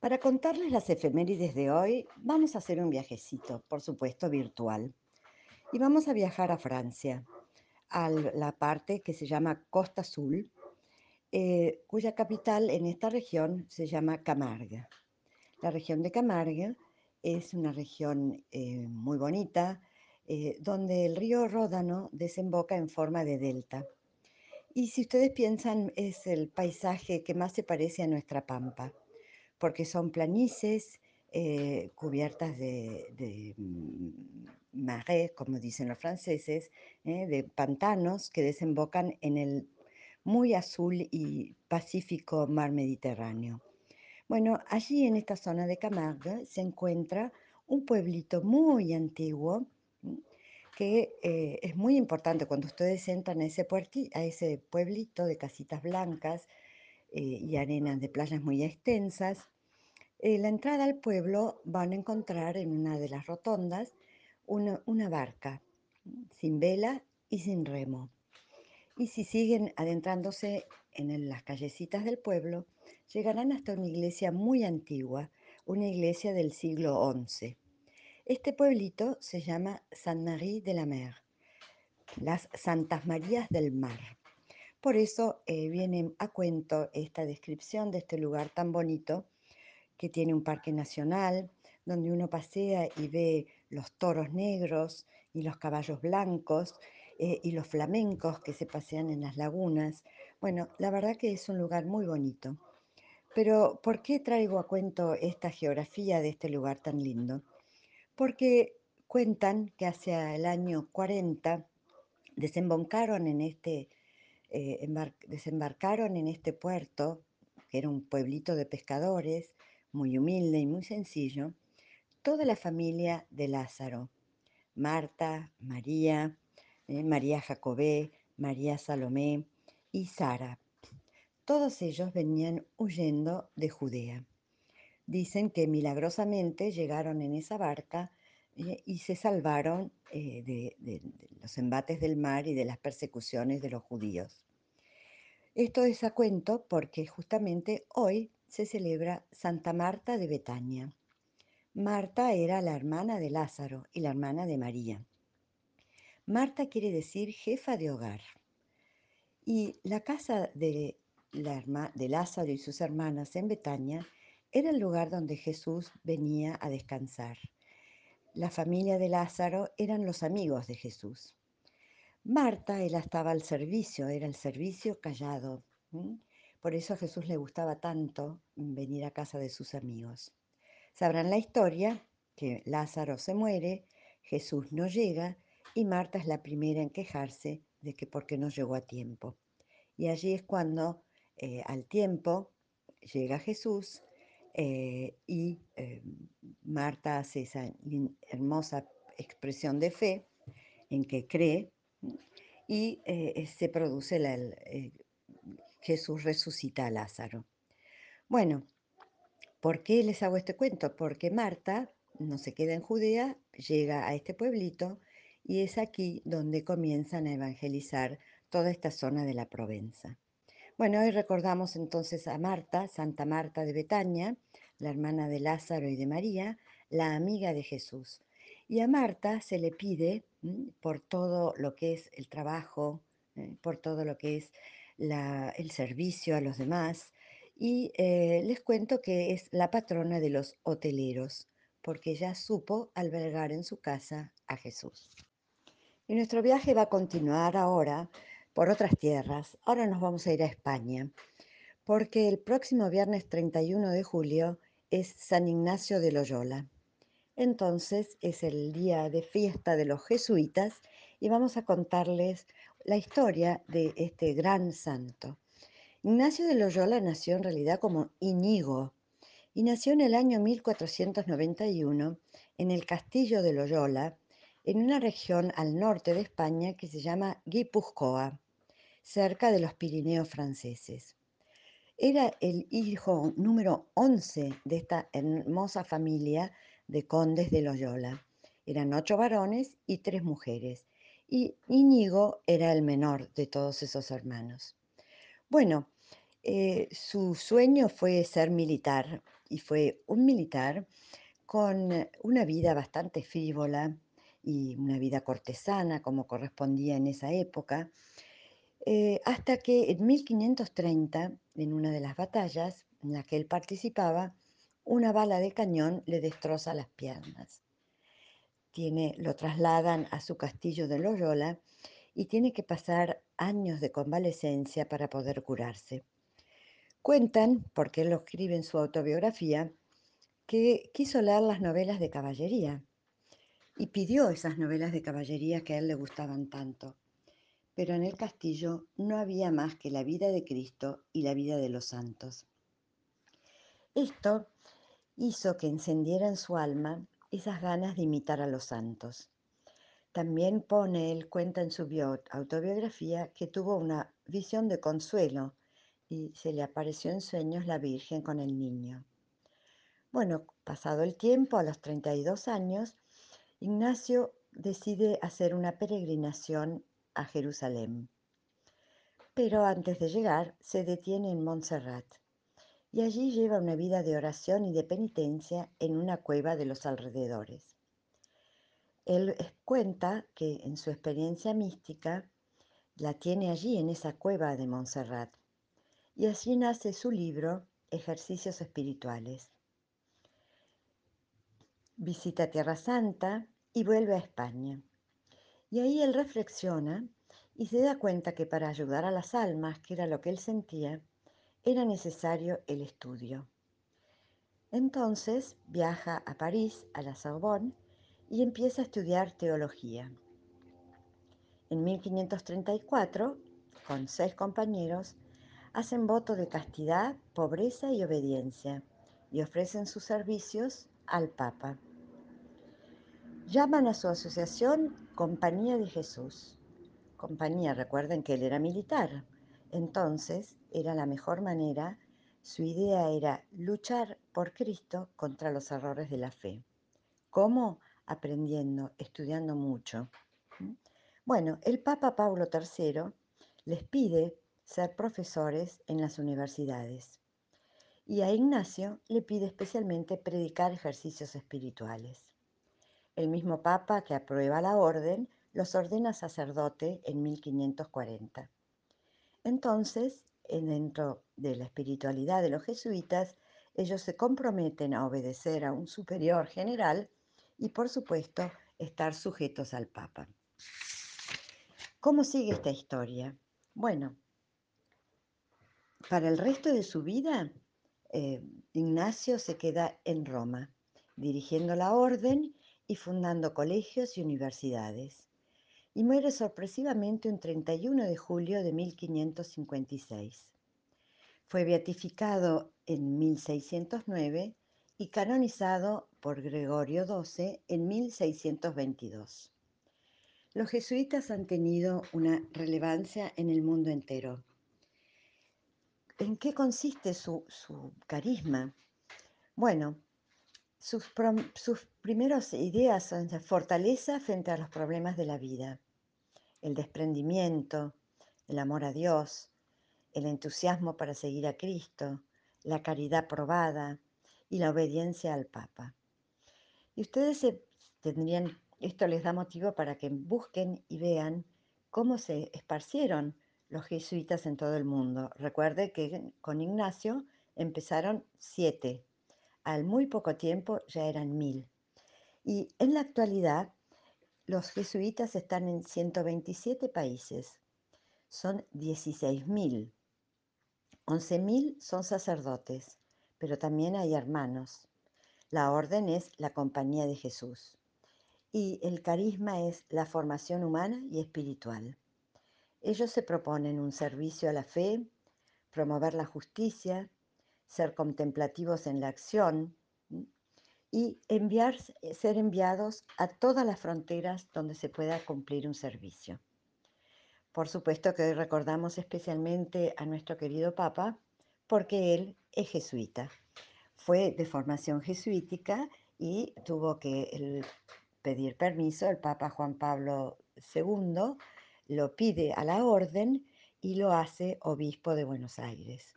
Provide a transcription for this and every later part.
Para contarles las efemérides de hoy, vamos a hacer un viajecito, por supuesto virtual. Y vamos a viajar a Francia, a la parte que se llama Costa Azul, eh, cuya capital en esta región se llama Camargue. La región de Camargue es una región eh, muy bonita, eh, donde el río Ródano desemboca en forma de delta. Y si ustedes piensan, es el paisaje que más se parece a nuestra pampa porque son planicies eh, cubiertas de, de mm, como dicen los franceses, eh, de pantanos que desembocan en el muy azul y pacífico mar Mediterráneo. Bueno, allí en esta zona de Camargue se encuentra un pueblito muy antiguo que eh, es muy importante cuando ustedes entran a ese, puerti- a ese pueblito de casitas blancas eh, y arenas de playas muy extensas. Eh, la entrada al pueblo van a encontrar en una de las rotondas una, barca ¿m? sin vela y sin remo. Y si siguen adentrándose en las callecitas del pueblo, llegarán hasta una iglesia muy antigua, una iglesia del siglo XI. Este pueblito se llama Saint-Marie de la Mer, las Santas Marías del Mar. Por eso eh, viene a cuento esta descripción de este lugar tan bonito que tiene un parque nacional, donde uno pasea y ve los toros negros y los caballos blancos eh, y los flamencos que se pasean en las lagunas. Bueno, la verdad que es un lugar muy bonito. Pero ¿por qué traigo a cuento esta geografía de este lugar tan lindo? Porque cuentan que hacia el año 40 desembocaron en este, eh, embar- desembarcaron en este puerto, que era un pueblito de pescadores, muy humilde y muy sencillo, toda la familia de Lázaro, Marta, María, eh, María Jacobé, María Salomé y Sara. Todos ellos venían huyendo de Judea. Dicen que milagrosamente llegaron en esa barca eh, y se salvaron eh, de, de- de los embates del mar y de las persecuciones de los judíos. Esto es a cuento porque justamente hoy se celebra Santa Marta de Betania. Marta era la hermana de Lázaro y la hermana de María. Marta quiere decir jefa de hogar. Y la casa de, la herma- de Lázaro y sus hermanas en Betania era el lugar donde Jesús venía a descansar. La familia de Lázaro eran los amigos de Jesús. Marta, ella estaba al servicio, era el servicio callado. Por eso a Jesús le gustaba tanto venir a casa de sus amigos. Sabrán la historia, que Lázaro se muere, Jesús no llega y Marta es la primera en quejarse de que por qué no llegó a tiempo. Y allí es cuando eh, al tiempo llega Jesús eh, y eh, Marta hace esa hermosa expresión de fe en que cree y se produce la- el- Jesús resucita a Lázaro. Bueno, ¿Por qué les hago este cuento? Porque Marta no se queda en Judea, llega a este pueblito y es aquí donde comienzan a evangelizar toda esta zona de la Provenza. Bueno, hoy recordamos entonces a Marta, Santa Marta de Betania, la hermana de Lázaro y de María, la amiga de Jesús. Y a Marta se le pide por todo lo que es el trabajo, ¿eh? por todo lo que es el servicio a los demás. Y eh, les cuento que es la patrona de los hoteleros, porque ella supo albergar en su casa a Jesús. Y nuestro viaje va a continuar ahora por otras tierras. Ahora nos vamos a ir a España, porque el próximo viernes 31 de julio es San Ignacio de Loyola. Entonces es el día de fiesta de los jesuitas y vamos a contarles la historia de este gran santo. Ignacio de Loyola nació en realidad como Íñigo y nació en el año 1491 en el castillo de Loyola, en una región al norte de España que se llama Guipúzcoa, cerca de los Pirineos franceses. Era el hijo número 11 de esta hermosa familia de condes de Loyola. Eran ocho varones y tres mujeres, y Íñigo era el menor de todos esos hermanos. Bueno, Eh, su sueño fue ser militar y fue un militar con una vida bastante frívola y una vida cortesana como correspondía en esa época, eh, hasta que en 1530, en una de las batallas en las que él participaba, una bala de cañón le destroza las piernas. Lo trasladan a su castillo de Loyola y tiene que pasar años de convalecencia para poder curarse. Cuentan, porque él lo escribe en su autobiografía, que quiso leer las novelas de caballería y pidió esas novelas de caballería que a él le gustaban tanto. Pero en el castillo no había más que la vida de Cristo y la vida de los santos. Esto hizo que encendiera en su alma esas ganas de imitar a los santos. También pone, él cuenta en su autobiografía que tuvo una visión de consuelo y se le apareció en sueños la Virgen con el niño. Bueno, pasado el tiempo, a los 32 años, Ignacio decide hacer una peregrinación a Jerusalén. Pero antes de llegar, se detiene en Montserrat y allí lleva una vida de oración y de penitencia en una cueva de los alrededores. Él cuenta que en su experiencia mística la tiene allí en esa cueva de Montserrat y allí nace su libro Ejercicios Espirituales. Visita Tierra Santa y vuelve a España. Y ahí él reflexiona y se da cuenta que para ayudar a las almas, que era lo que él sentía, era necesario el estudio. Entonces viaja a París, a la Sorbonne, y empieza a estudiar teología. En 1534, con seis compañeros, hacen voto de castidad, pobreza y obediencia y ofrecen sus servicios al Papa. Llaman a su asociación Compañía de Jesús. Compañía, recuerden que él era militar, entonces era la mejor manera, su idea era luchar por Cristo contra los errores de la fe. ¿Cómo? Aprendiendo, estudiando mucho. Bueno, el Papa Pablo III les pide ser profesores en las universidades y a Ignacio le pide especialmente predicar ejercicios espirituales. El mismo Papa que aprueba la orden los ordena sacerdote en 1540. Entonces, dentro de la espiritualidad de los jesuitas, ellos se comprometen a obedecer a un superior general y, por supuesto, estar sujetos al Papa. ¿Cómo sigue esta historia? Bueno, para el resto de su vida, eh, Ignacio se queda en Roma, dirigiendo la orden y fundando colegios y universidades y muere sorpresivamente un 31 de julio de 1556. Fue beatificado en 1609 y canonizado por Gregorio XII en 1622. Los jesuitas han tenido una relevancia en el mundo entero. ¿En qué consiste su, su carisma? Bueno, sus, sus primeras ideas son la fortaleza frente a los problemas de la vida, el desprendimiento, el amor a Dios, el entusiasmo para seguir a Cristo, la caridad probada y la obediencia al Papa. Y ustedes se tendrían, esto les da motivo para que busquen y vean cómo se esparcieron los jesuitas en todo el mundo. Recuerde que con Ignacio empezaron siete al muy poco tiempo ya eran mil. Y en la actualidad, los jesuitas están en 127 países. Son 16.000. 11.000 son sacerdotes, pero también hay hermanos. La orden es la compañía de Jesús. Y el carisma es la formación humana y espiritual. Ellos se proponen un servicio a la fe, promover la justicia, ser contemplativos en la acción y enviar, eh, ser enviados a todas las fronteras donde se pueda cumplir un servicio. Por supuesto que hoy recordamos especialmente a nuestro querido Papa porque él es jesuita. Fue de formación jesuítica y tuvo que pedir permiso, el Papa Juan Pablo II lo pide a la orden y lo hace obispo de Buenos Aires.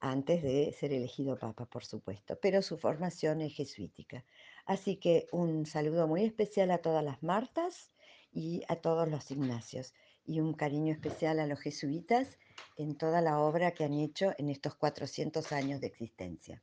Antes de ser elegido papa, por supuesto, pero su formación es jesuítica. Así que un saludo muy especial a todas las Martas y a todos los Ignacios, y un cariño especial a los jesuitas en toda la obra que han hecho en estos 400 años de existencia.